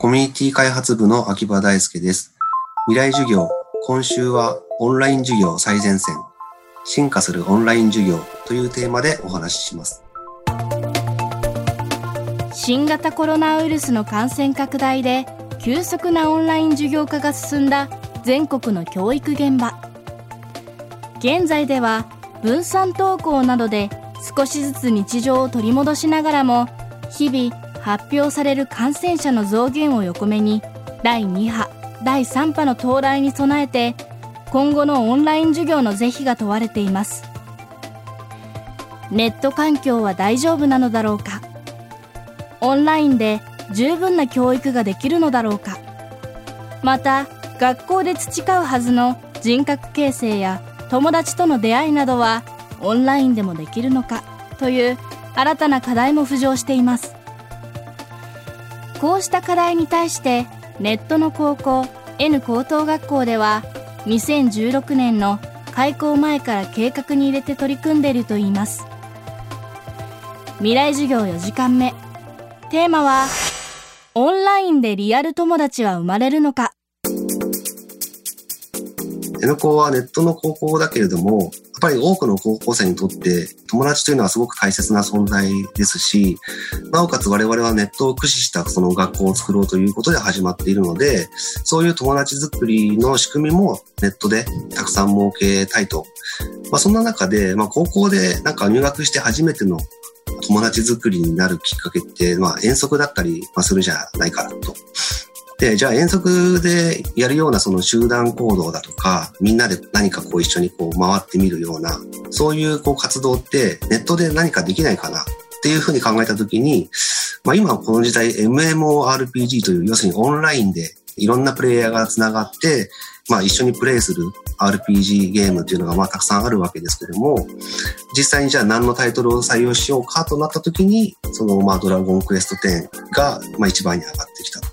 コミュニティ開発部の秋葉大輔です。未来授業、今週はオンライン授業最前線、進化するオンライン授業というテーマでお話しします。新型コロナウイルスの感染拡大で急速なオンライン授業化が進んだ全国の教育現場。現在では分散登校などで少しずつ日常を取り戻しながらも日々発表される感染者の増減を横目に第2波第3波の到来に備えて今後のオンライン授業の是非が問われています。ネット環境は大丈夫なのだろうか。オンラインで十分な教育ができるのだろうか。また学校で培うはずの人格形成や友達との出会いなどはオンラインでもできるのかという新たな課題も浮上しています。こうした課題に対してネットの高校 N 高等学校では2016年の開校前から計画に入れて取り組んでいるといいます。未来授業4時間目。テーマはオンラインでリアル友達は生まれるのか。N 高はネットの高校だけれども、っぱり多くの高校生にとって友達というのはすごく大切な存在ですし、なおかつ我々はネットを駆使したその学校を作ろうということで始まっているので、そういう友達作りの仕組みもネットでたくさん設けたいと。まあ、そんな中で、まあ、高校でなんか入学して初めての友達作りになるきっかけって、まあ、遠足だったりするじゃないかなと。で、じゃあ遠足でやるようなその集団行動だとか、みんなで何かこう一緒にこう回ってみるような、そういうこう活動ってネットで何かできないかなっていうふうに考えたときに、まあ今この時代 MMORPG という要するにオンラインでいろんなプレイヤーが繋がって、まあ一緒にプレイする RPG ゲームっていうのがまあたくさんあるわけですけども、実際にじゃあ何のタイトルを採用しようかとなった時に、そのまあドラゴンクエスト10がまあ一番に上がってきたと。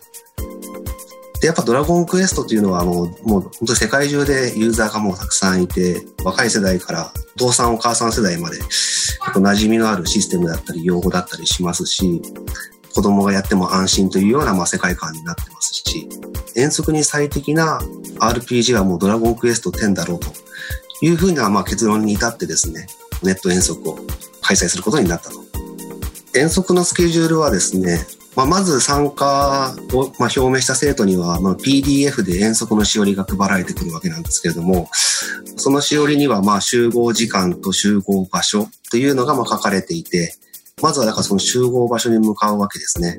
で、やっぱドラゴンクエストっていうのはもう、もう本当に世界中でユーザーがもうたくさんいて、若い世代からお父さんお母さん世代まで、結構馴染みのあるシステムだったり、用語だったりしますし、子供がやっても安心というようなまあ世界観になってますし、遠足に最適な RPG はもうドラゴンクエスト10だろうというふうなまあ結論に至ってですね、ネット遠足を開催することになったと。遠足のスケジュールはですね、まあ、まず参加を、まあ、表明した生徒には、まあ、PDF で遠足のしおりが配られてくるわけなんですけれども、そのしおりには、まあ、集合時間と集合場所というのが、まあ、書かれていて、まずは、だからその集合場所に向かうわけですね。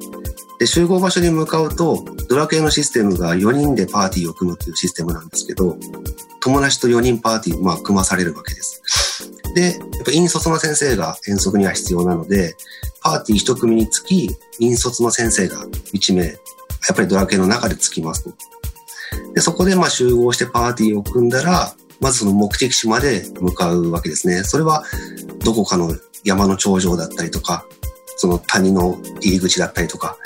で、集合場所に向かうと、ドラ系のシステムが4人でパーティーを組むというシステムなんですけど、友達と4人パーティー、まあ、組まされるわけです。で、やっぱ引率の先生が遠足には必要なので、パーティー一組につき、引率の先生が1名、やっぱりドラケの中でつきますと。で、そこでまあ集合してパーティーを組んだら、まずその目的地まで向かうわけですね。それはどこかの山の頂上だったりとか、その谷の入り口だったりとか、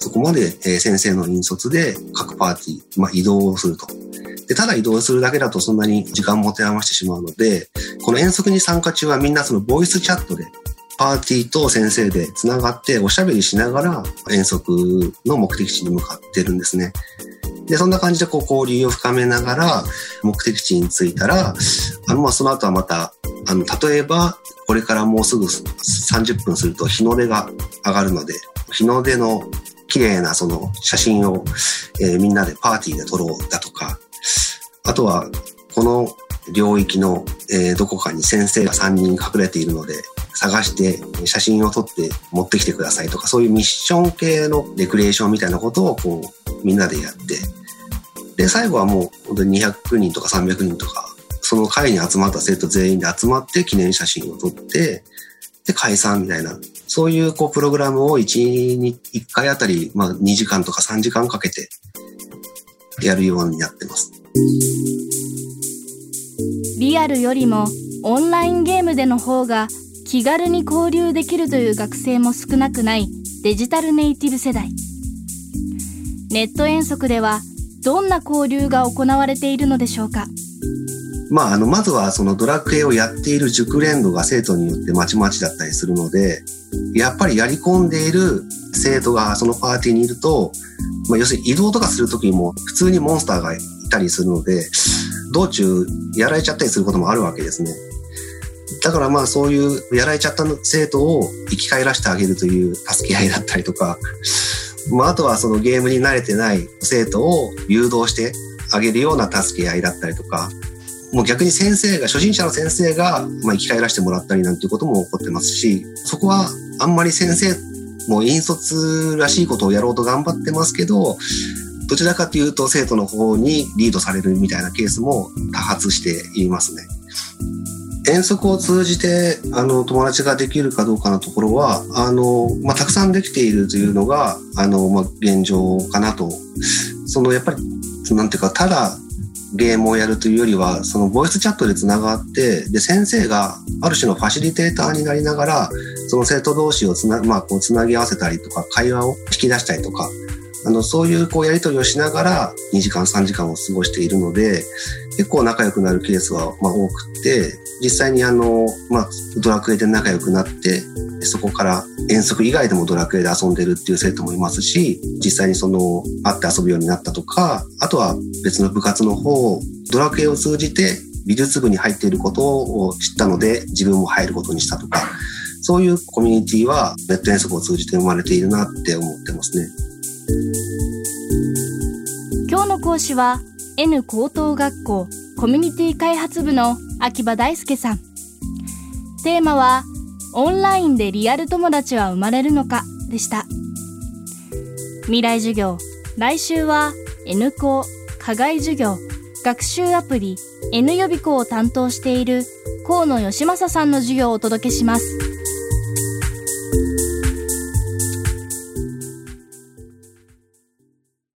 そこまで先生の引率で各パーティー、まあ、移動をすると。で、ただ移動するだけだとそんなに時間持て余してしまうので、この遠足に参加中はみんなそのボイスチャットでパーティーと先生で繋がっておしゃべりしながら遠足の目的地に向かってるんですね。で、そんな感じでこう交流を深めながら目的地に着いたら、あの、まあ、その後はまた、あの、例えば、これからもうすぐ30分すると日の出が上がるので、日の出の綺麗なその写真を、えー、みんなでパーティーで撮ろうだとか、あとは、この領域の、えー、どこかに先生が3人隠れているので、探して写真を撮って持ってきてくださいとか、そういうミッション系のレクリエーションみたいなことをこう、みんなでやって、で、最後はもう本当に200人とか300人とか、その会に集まった生徒全員で集まって記念写真を撮って、で、解散みたいな、そういうこうプログラムを1、1回あたり、まあ2時間とか3時間かけてやるようになってます。リアルよりもオンラインゲームでの方が気軽に交流できるという学生も少なくないデジタルネイティブ世代ネット遠足ではどんな交流が行われているのでしょうか？まあ、あの、まずはそのドラクエをやっている熟練度が生徒によってまちまちだったりするので、やっぱりやり込んでいる生徒がそのパーティーにいると、まあ、要するに移動とかするときも普通にモンスターがいたりするので、道中やられちゃったりすることもあるわけですね。だからまあそういうやられちゃった生徒を生き返らせてあげるという助け合いだったりとか、まああとはそのゲームに慣れてない生徒を誘導してあげるような助け合いだったりとか、もう逆に先生が、初心者の先生が、まあ、生き返らせてもらったりなんていうことも起こってますし、そこはあんまり先生も引率らしいことをやろうと頑張ってますけど、どちらかというと生徒の方にリードされるみたいなケースも多発していますね。遠足を通じてあの友達ができるかどうかのところはあの、まあ、たくさんできているというのがあの、まあ、現状かなと。そのやっぱりなんていうかただゲームをやるというよりはそのボイスチャットでつながってで先生がある種のファシリテーターになりながらその生徒同士をつな,、まあ、こうつなぎ合わせたりとか会話を引き出したりとかあのそういうこうやり取りをしながら2時間3時間を過ごしているので結構仲良くなるケースはまあ多くて実際にあの、まあ、ドラクエで仲良くなってそこから遠足以外でもドラクエで遊んでるっていう生徒もいますし、実際にその会って遊ぶようになったとか、あとは別の部活の方、ドラクエを通じて美術部に入っていることを知ったので自分も入ることにしたとか、そういうコミュニティはネット遠足を通じて生まれているなって思ってますね。今日の講師は N 高等学校コミュニティ開発部の秋葉大輔さん。テーマはオンラインでリアル友達は生まれるのかでした。未来授業。来週は N 校、課外授業、学習アプリ N 予備校を担当している河野義正さんの授業をお届けします。